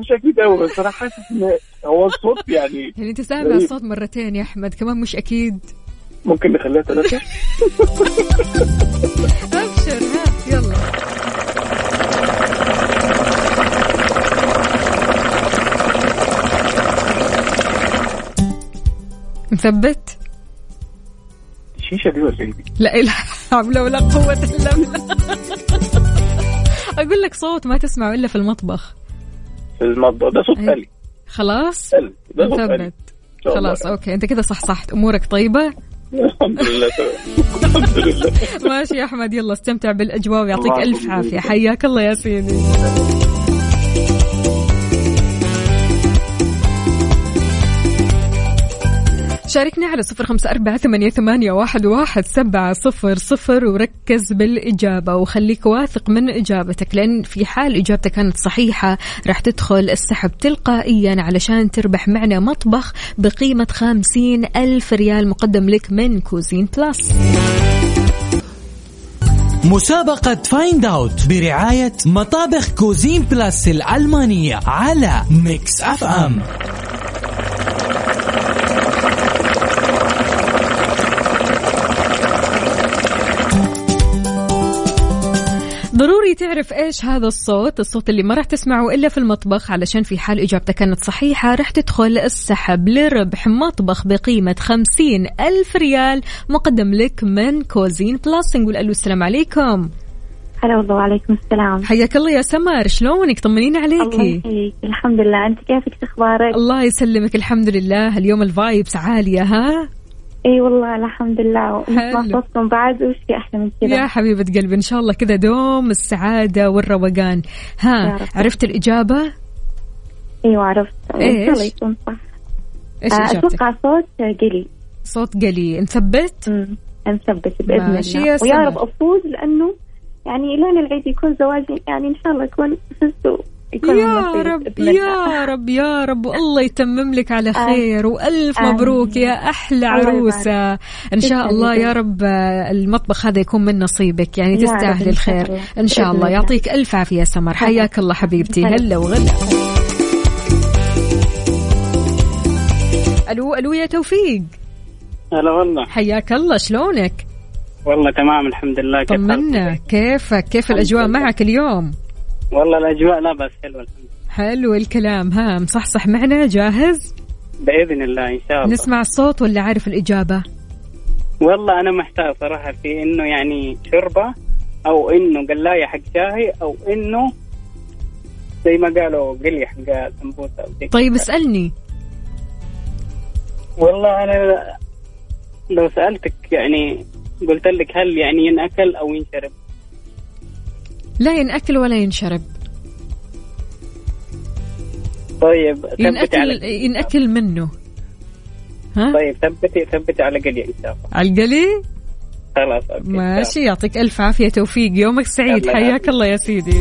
مش أكيد قوي بس أنا حاسس إن هو الصوت يعني يعني أنت سامع الصوت مرتين يا أحمد كمان مش أكيد. ممكن نخليها ثلاثة أبشر هات يلا. مثبت؟ الشيشه دي ولا إيه؟ لا إله حول ولا قوة إلا بالله. أقول لك صوت ما تسمعه إلا في المطبخ. في المطبخ. ده صوت أي. آلي خلاص. ده صوت. نثبت شاء الله. خلاص أوكي. أنت كذا صحصحت. أمورك طيبة؟ الحمد لله الحمد لله. ماشي يا أحمد. يلا استمتع بالأجواء ويعطيك يخليك. عافية. حياك الله يا سيدي. شاركنا على صفر خمسة أربعة ثمانية, ثمانية واحد, واحد سبعة صفر صفر وركز بالإجابة وخليك واثق من إجابتك لأن في حال إجابتك كانت صحيحة راح تدخل السحب تلقائيا علشان تربح معنا مطبخ بقيمة خمسين ألف ريال مقدم لك من Cuisine Plus مسابقة Find Out برعاية مطابخ Cuisine Plus الألمانية على Mix FM تعرف إيش هذا الصوت؟ الصوت اللي ما راح تسمعه إلا في المطبخ علشان في حال إجابتك كانت صحيحة راح تدخل السحب لربح مطبخ بقيمة خمسين ألف ريال مقدم لك من Cuisine Plus نقول ألو السلام عليكم. هلا والله وعليكم السلام. حياك الله يا سمر شلونك؟ طمنيني الله عليكي يحييك. الحمد لله. أنت كيفك؟ أخبارك؟ الله يسلمك الحمد لله. اليوم ال vibes عالية ها؟ إي والله الحمد لله. ونسمع. صوتكم بعد وش في أحلى من كذا؟ يا حبيبة قلبي إن شاء الله كذا دوم السعادة والروقان. ها. عرفت الإجابة؟ إيوه عرفت. إن؟ شاء الله يكون صح. إيش آه، أتوقع صوت قلي. صوت قلي. نثبت؟ نثبت بإذن ماشي الله يا ويا. رب أفوز لأنه يعني لين العيد يكون زواجي يعني إن شاء الله يكون فزت يكون يا رب. يا رب يا رب. والله يتمم لك على خير. وألف آمين. مبروك يا أحلى. عروسة. إن شاء الله يا. رب آه، المطبخ هذا يكون من نصيبك. يعني تستاهل إن شاء الخير. الله. إن شاء الله. يعطيك ألف عافية يا سمر. حياك الله حبيبتي. هلا. هلا وغلا. ألو ألو يا توفيق. هلا والله حياك الله. شلونك؟ والله تمام الحمد لله. كيف طمنا؟ كيفك؟ كيف الأجواء معك اليوم؟ والله الأجواء لا بس حلوة. الحمد لله حلو الكلام. ها مصحصح معنا جاهز؟ بإذن الله إن شاء الله. نسمع الصوت ولا عارف الإجابة؟ والله أنا محتار صراحة في إنه يعني شوربة أو إنه قلاية حق شاهي أو إنه زي ما قالوا قلي حق سمبوسه طيب. اسألني. والله أنا لو سألتك يعني قلت لك هل يعني ينأكل أو ينشرب؟ لا ينأكل ولا ينشرب. طيب ثبتي ينأكل على ينأكل منه. ها؟ طيب ثبتي ثبتي على قلي إن شاء الله. على القلي خلاص okay. ماشي يعطيك ألف عافية توفيق. يومك سعيد. الله حياك. الله يا سيدي.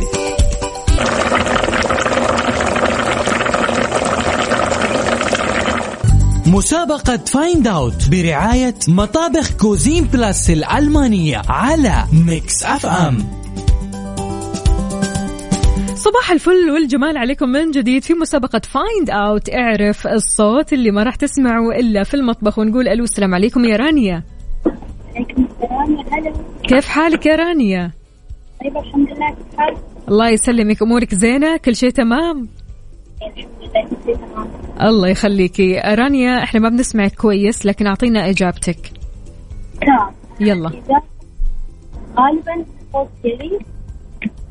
مسابقة Find Out برعاية مطابخ Cuisine Plus الألمانية على Mix FM صباح الفل والجمال عليكم من جديد في مسابقة Find Out اعرف الصوت اللي ما راح تسمعه إلا في المطبخ ونقول ألو السلام عليكم يا رانيا. عليكم السلام هلا. كيف حالك يا رانيا؟ طيب الحمد لله كيف حالك؟ الله يسلمك أمورك زينة؟ كل شيء تمام؟ الحمد لله كل شيء تمام. الله يخليكي. رانيا إحنا ما بنسمعك كويس لكن أعطينا إجابتك. يلا. غالبا صوت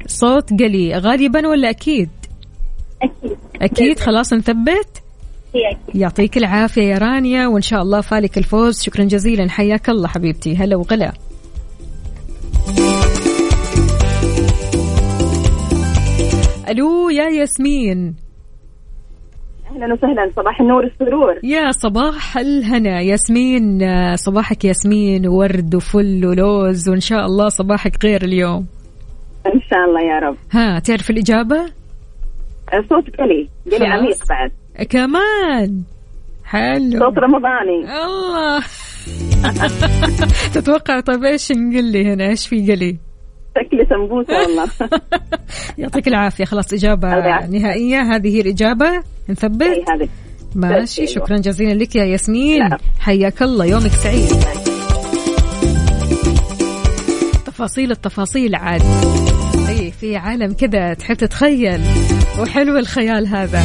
صوت قلي غالبا ولا أكيد؟ أكيد. أكيد. خلاص نثبت. أكيد. يعطيك العافية يا رانيا وإن شاء الله فالك الفوز. شكرا جزيلا. حياك الله حبيبتي. هلا وغلا. ألو يا ياسمين. أهلا وسهلا. صباح النور والسرور يا صباح الهنا. ياسمين آه، صباحك ياسمين وورد وفل ولوز وإن شاء الله صباحك غير اليوم. إن شاء الله يا رب. ها تعرف الإجابة؟ صوت قلي. قلي. عميق بعد. كمان. حلو. صوت رمضاني. الله. تتوقع طيب إيش نقول لي هنا؟ إيش في قلي؟ شكلي سمبوسة والله. يعطيك العافية. خلاص إجابة. نهائية. هذه هي الإجابة. نثبت. هذه. ماشي. شكرا جزيلا لك يا ياسمين. حياك الله. يومك سعيد. تفاصيل التفاصيل عاد. أي في عالم كذا تحب تتخيل. وحلو الخيال هذا.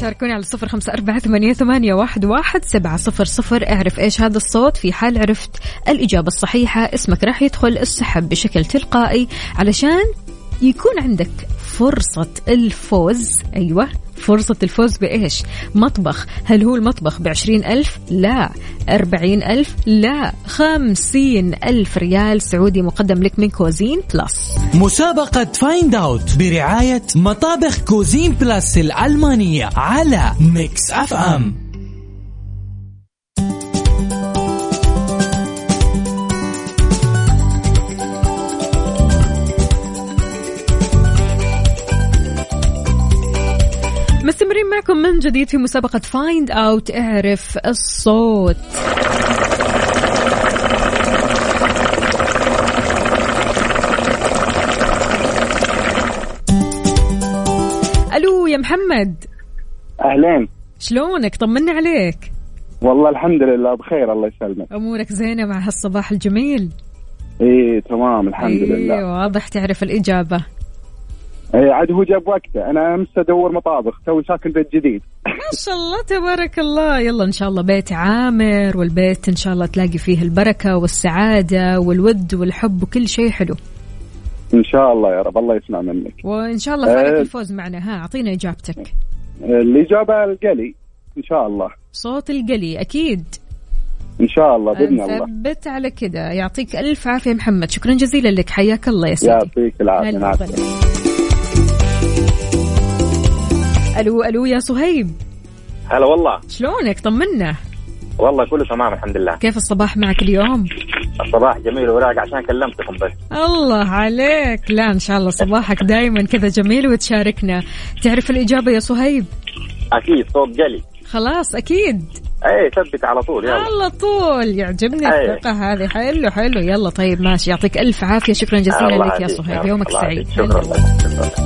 شاركوني على صفر خمسة أربعة ثمانية, ثمانية واحد, واحد سبعة صفر صفر. اعرف إيش هذا الصوت. في حال عرفت الإجابة الصحيحة اسمك راح يدخل السحب بشكل تلقائي علشان يكون عندك فرصة الفوز. أيوة. فرصة الفوز بإيش؟ مطبخ. هل هو المطبخ بعشرين ألف؟ لا. أربعين ألف؟ لا. خمسين ألف ريال سعودي مقدم لك من Cuisine Plus. مسابقة Find Out برعاية مطابخ Cuisine Plus الألمانية على Mix FM. من جديد في مسابقة Find Out اعرف الصوت. ألو يا محمد. أهلين. شلونك؟ طمنا عليك. والله الحمد لله بخير الله يسلمك. أمورك زينة مع هالصباح الجميل؟ إيه تمام الحمد لله. أيوه واضح تعرف الإجابة. إيه عاد هو جاب وقته. أنا أمس أدور مطابخ توي ساكن بيت جديد. ما شاء الله تبارك الله. يلا إن شاء الله بيت عامر والبيت إن شاء الله تلاقي فيه البركة والسعادة والود والحب وكل شيء حلو. إن شاء الله يا رب الله يسمع منك. وإن شاء الله فالك أه. الفوز معنا. ها أعطينا إجابتك. الاجابه القلي إن شاء الله. صوت القلي أكيد. إن شاء الله بإذن الله. نثبت على كذا يعطيك ألف عافية محمد. شكرا جزيلا لك. حياك الله يا سيدي. يعطيك العافية. ألو ألو يا صهيب. هلا والله. شلونك؟ طمنا. والله كله تمام الحمد لله. كيف الصباح معك اليوم؟ الصباح جميل وراق عشان كلمتكم بس. الله عليك. لا إن شاء الله صباحك دائما كذا جميل وتشاركنا. تعرف الإجابة يا صهيب؟ أكيد صوت قلي خلاص أكيد. اي ثبت على طول يلا. على طول. يعجبني أي. الثقة هذه. حلو حلو. يلا طيب ماشي. يعطيك ألف عافية. شكرا جزيلا لك يا. صهيب. يومك. سعيد. شكرا. لك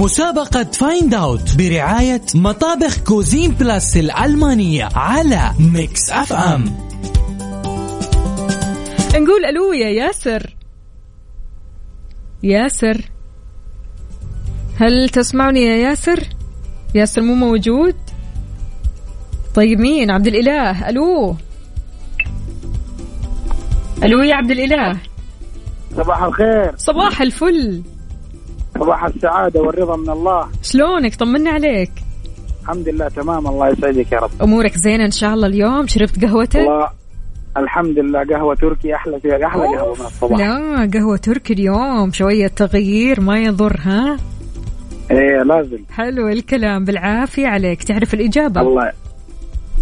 مسابقة Find Out برعاية مطابخ Cuisine Plus الألمانية على Mix FM نقول ألو يا ياسر. ياسر. هل تسمعني يا ياسر؟ ياسر مو موجود؟ طيب مين؟ عبد الإله. ألو. ألو يا عبد الإله. صباح الخير. صباح الفل. صباح السعادة والرضا من الله. شلونك؟ طمنا عليك. الحمد لله تمام. الله يسعدك يا رب. أمورك زينة إن شاء الله اليوم؟ شربت قهوتك؟ والله الحمد لله قهوة تركي أحلى فيها أحلى أوف. قهوة من الصباح. لا قهوة تركي اليوم شوية تغيير ما يضر ها؟ إيه لازم. حلو الكلام بالعافية عليك. تعرف الإجابة؟ والله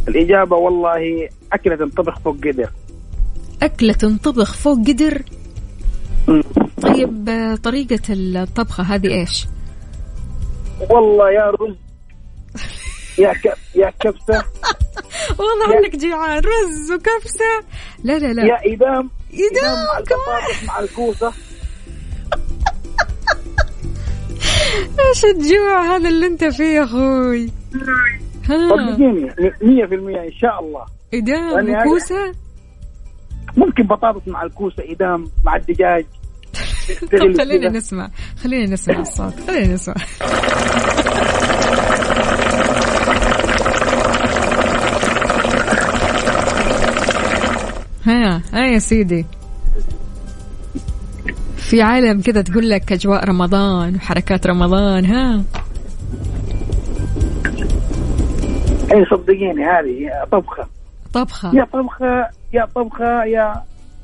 الإجابة والله أكلة تنطبخ فوق قدر. أكلة تنطبخ فوق قدر؟ طيب طريقة الطبخة هذه إيش؟ والله يا رز. يا. يا كبسة. والله انك جيعان رز وكبسة. لا لا لا. يا إدام. إدام مع البطاطس مع الكوسة. إيش الجوع هذا اللي أنت فيه يا أخوي؟ صدقيني 100% إن شاء الله. إدام وكوسة؟ ممكن بطاطس مع الكوسة إدام مع الدجاج. طب خلينا نسمع. خلينا نسمع الصوت خلينا نسمع. ها ها يا سيدي. في عالم كذا تقول لك أجواء رمضان وحركات رمضان ها؟ اي صدقيني هذه طبخة. طبخة. يا طبخة يا طبخة يا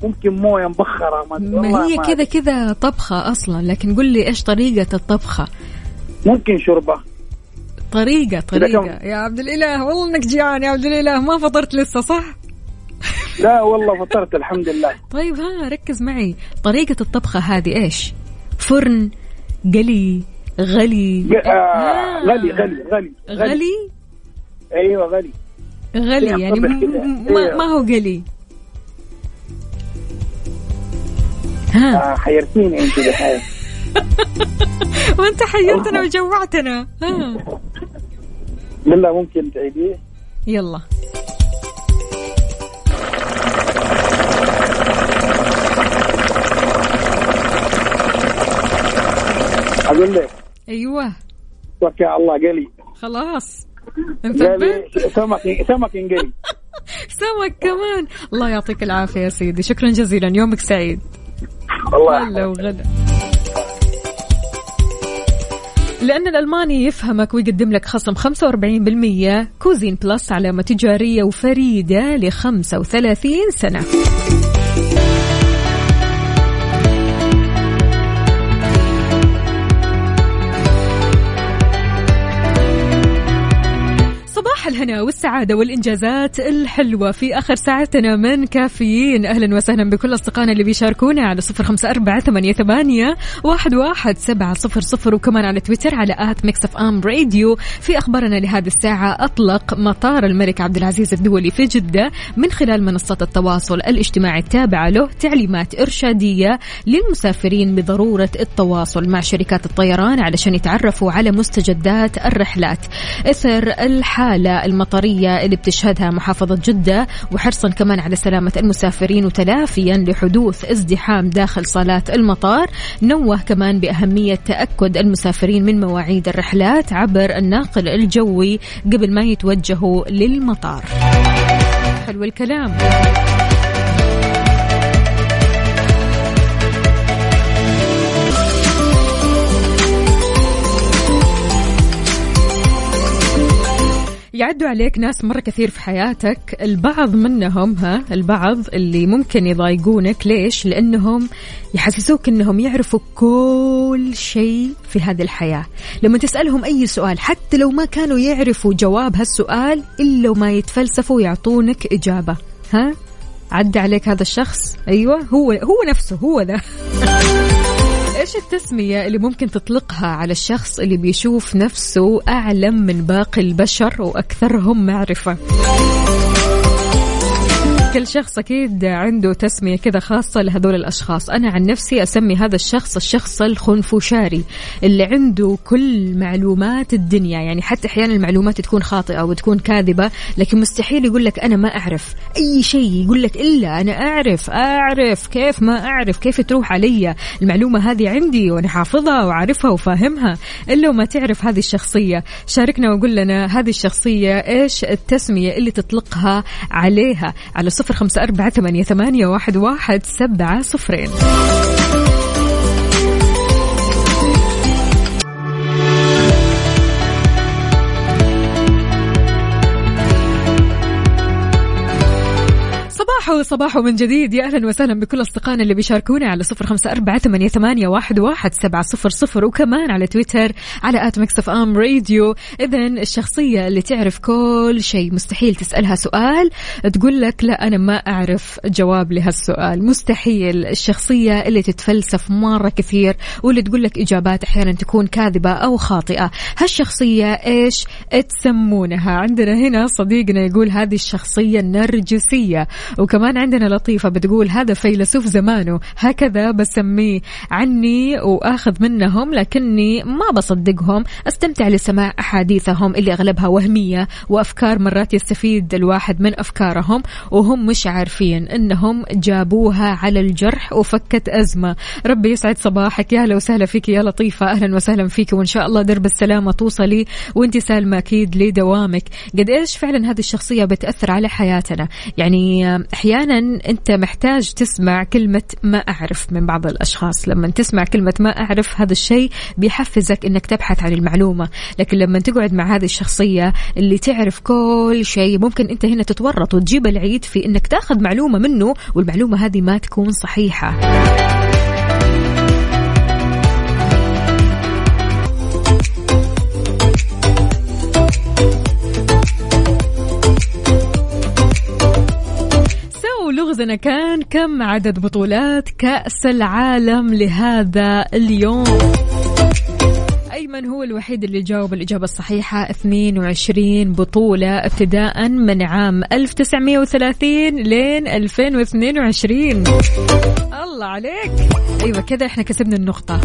ممكن موية مبخرة ما, ما هي كذا كذا طبخة أصلا لكن قل لي إيش طريقة الطبخة؟ ممكن شوربة. طريقة طريقة. كم- يا عبد الإله والله إنك جيعان يا عبد الإله. ما فطرت لسه صح؟ لا والله فطرت الحمد لله. طيب ها ركز معي. طريقة الطبخة هذه إيش؟ فرن قلي غلي. آه آه. غلي غلي غلي غلي. أيوه غلي. غلي فيها يعني م- إيه. ما هو قلي. ها. آه، حيرتيني انت دحين وانت حيرتنا وجوعتنا. ها. بالله ممكن تعيديه؟ يلا. أقول لك أيوه. توكل على الله قلي. خلاص. سمك سمك قلي. سمك كمان. الله يعطيك العافية يا سيدي. شكرا جزيلا. يومك سعيد. هلا وغلا لأن الألماني يفهمك ويقدم لك خصم 45% Cuisine Plus علامة تجارية فريدة ل 35 سنة. الهنا والسعادة والإنجازات الحلوة في آخر ساعتنا من كافيين. أهلا وسهلا بكل أصدقائنا اللي بيشاركونا على صفر خمسة أربعة ثمانية, ثمانية واحد, واحد سبعة صفر صفر وكمان على تويتر على at Mix FM Radio. في أخبارنا لهذه الساعة أطلق مطار الملك عبد العزيز الدولي في جدة من خلال منصة التواصل الاجتماعي التابعة له تعليمات إرشادية للمسافرين بضرورة التواصل مع شركات الطيران علشان يتعرفوا على مستجدات الرحلات. إثر الحالة المطرية اللي بتشهدها محافظة جدة وحرصا كمان على سلامة المسافرين وتلافيا لحدوث ازدحام داخل صالات المطار. نوه كمان بأهمية تأكد المسافرين من مواعيد الرحلات عبر الناقل الجوي قبل ما يتوجهوا للمطار. حلو الكلام. يعدوا عليك ناس مرة كثير في حياتك. البعض منهم ها البعض اللي ممكن يضايقونك. ليش؟ لأنهم يحسسوك أنهم يعرفوا كل شيء في هذه الحياة. لما تسألهم أي سؤال حتى لو ما كانوا يعرفوا جواب هالسؤال إلا وما يتفلسفوا ويعطونك إجابة. ها؟ عدى عليك هذا الشخص؟ أيوة هو هو نفسه هو ذا. إيش التسمية اللي ممكن تطلقها على الشخص اللي بيشوف نفسه أعلم من باقي البشر وأكثرهم معرفة؟ كل شخص أكيد عنده تسمية كذا خاصة لهذول الأشخاص. أنا عن نفسي أسمي هذا الشخص الشخص الخنفشاري اللي عنده كل معلومات الدنيا. يعني حتى أحيانا المعلومات تكون خاطئة وتكون كاذبة لكن مستحيل يقول لك أنا ما أعرف. أي شيء يقول لك إلا أنا أعرف أعرف كيف ما أعرف كيف تروح علي. المعلومة هذه عندي وأنا حافظها وعارفها وفاهمها. إلا وما تعرف هذه الشخصية شاركنا وقول لنا هذه الشخصية إيش التسمية اللي تطلقها عليها. على صفر خمسة أربعة ثمانية واحد, واحد سبعة صفرين. صباحو صباحو من جديد. يا أهلا وسهلا بكل أصدقائنا اللي بيشاركونا على صفر خمسة أربعة ثمانية, ثمانية واحد, واحد سبعة صفر صفر وكمان على تويتر على at Mix FM Radio. اذا الشخصية اللي تعرف كل شيء مستحيل تسألها سؤال تقول لك لا أنا ما أعرف جواب لهالسؤال. مستحيل. الشخصية اللي تتفلسف مرة كثير واللي تقول لك إجابات أحيانا تكون كاذبة أو خاطئة. هالشخصية إيش تسمونها؟ عندنا هنا صديقنا يقول هذه الشخصية النرجسية عندنا لطيفة بتقول هذا فيلسوف زمانه هكذا بسميه. عني وآخذ منهم لكني ما بصدقهم أستمتع لسماع أحاديثهم اللي أغلبها وهمية وأفكار مرات يستفيد الواحد من أفكارهم وهم مش عارفين أنهم جابوها على الجرح وفكت أزمة. ربي يسعد صباحك. يا هلا وسهلا فيك يا لطيفة. أهلا وسهلا فيك وإن شاء الله درب السلامة توصلي وأنت سالمة أكيد لدوامك. قد إيش فعلا هذه الشخصية بتأثر على حياتنا؟ يعني أحيانا أنت محتاج تسمع كلمة ما أعرف من بعض الأشخاص. لما تسمع كلمة ما أعرف هذا الشيء بيحفزك إنك تبحث عن المعلومة. لكن لما تقعد مع هذه الشخصية اللي تعرف كل شيء ممكن أنت هنا تتورط وتجيب العيد في إنك تاخذ معلومة منه والمعلومة هذه ما تكون صحيحة. لغزنا كان كم عدد بطولات كأس العالم لهذا اليوم؟ أيمن هو الوحيد اللي جاوب الإجابة الصحيحة 22 بطولة ابتداء من عام 1930 لين 2022 الله عليك! أيوة كذا إحنا كسبنا النقطة.